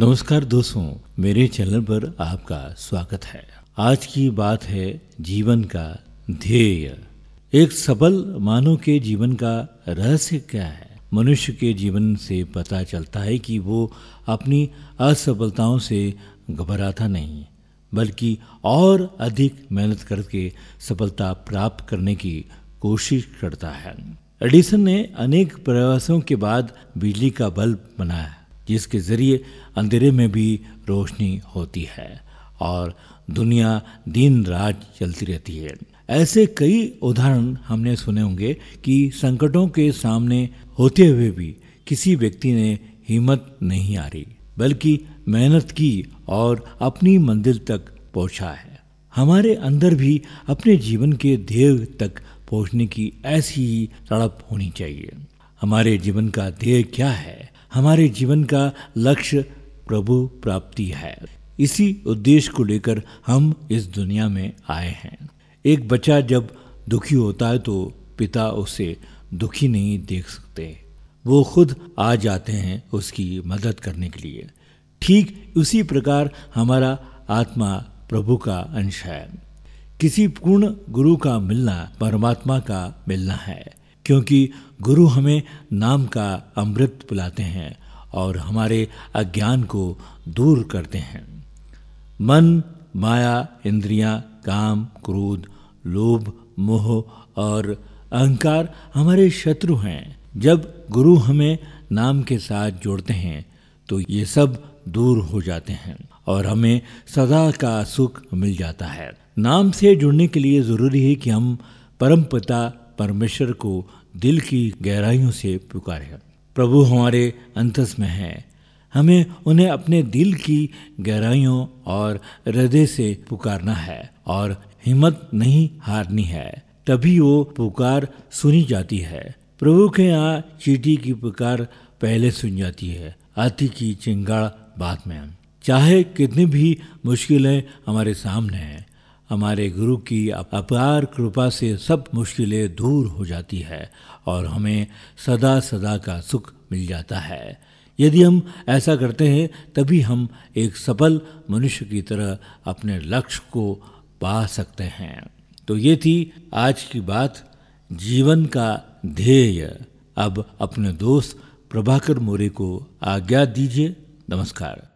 नमस्कार दोस्तों, मेरे चैनल पर आपका स्वागत है। आज की बात है जीवन का ध्येय। एक सफल मानव के जीवन का रहस्य क्या है? मनुष्य के जीवन से पता चलता है कि वो अपनी असफलताओं से घबराता नहीं, बल्कि और अधिक मेहनत करके सफलता प्राप्त करने की कोशिश करता है। एडिसन ने अनेक प्रयासों के बाद बिजली का बल्ब बनाया। जिसके ज़रिए अंधेरे में भी रोशनी होती है और दुनिया दिन रात चलती रहती है। ऐसे कई उदाहरण हमने सुने होंगे कि संकटों के सामने होते हुए भी किसी व्यक्ति ने हिम्मत नहीं रही बल्कि मेहनत की और अपनी मंजिल तक पहुँचा है। हमारे अंदर भी अपने जीवन के ध्येय तक पहुँचने की ऐसी ही तड़प होनी चाहिए। हमारे जीवन का ध्येय क्या है? हमारे जीवन का लक्ष्य प्रभु प्राप्ति है। इसी उद्देश्य को लेकर हम इस दुनिया में आए हैं। एक बच्चा जब दुखी होता है तो पिता उसे दुखी नहीं देख सकते। वो खुद आ जाते हैं उसकी मदद करने के लिए। ठीक उसी प्रकार हमारा आत्मा प्रभु का अंश है। किसी पूर्ण गुरु का मिलना, परमात्मा का मिलना है। क्योंकि गुरु हमें नाम का अमृत पिलाते हैं और हमारे अज्ञान को दूर करते हैं। मन माया इंद्रियाँ, काम क्रोध लोभ मोह और अहंकार हमारे शत्रु हैं। जब गुरु हमें नाम के साथ जोड़ते हैं तो ये सब दूर हो जाते हैं और हमें सदा का सुख मिल जाता है। नाम से जुड़ने के लिए ज़रूरी है कि हम परम पिता परमेश्वर को दिल की गहराइयों से पुकारे। प्रभु हमारे अंतस में है। हमें उन्हें अपने दिल की गहराइयों और हृदय से पुकारना है और हिम्मत नहीं हारनी है। तभी वो पुकार सुनी जाती है। प्रभु के यहाँ चीटी की पुकार पहले सुन जाती है। आती की चिंगाड़ बाद में। चाहे कितनी भी मुश्किलें हमारे सामने हैं हमारे गुरु की अपार कृपा से सब मुश्किलें दूर हो जाती है और हमें सदा सदा का सुख मिल जाता है। यदि हम ऐसा करते हैं, तभी हम एक सफल मनुष्य की तरह अपने लक्ष्य को पा सकते हैं। तो ये थी आज की बात, जीवन का ध्येय। अब अपने दोस्त प्रभाकर मोरे को आज्ञा दीजिए। नमस्कार।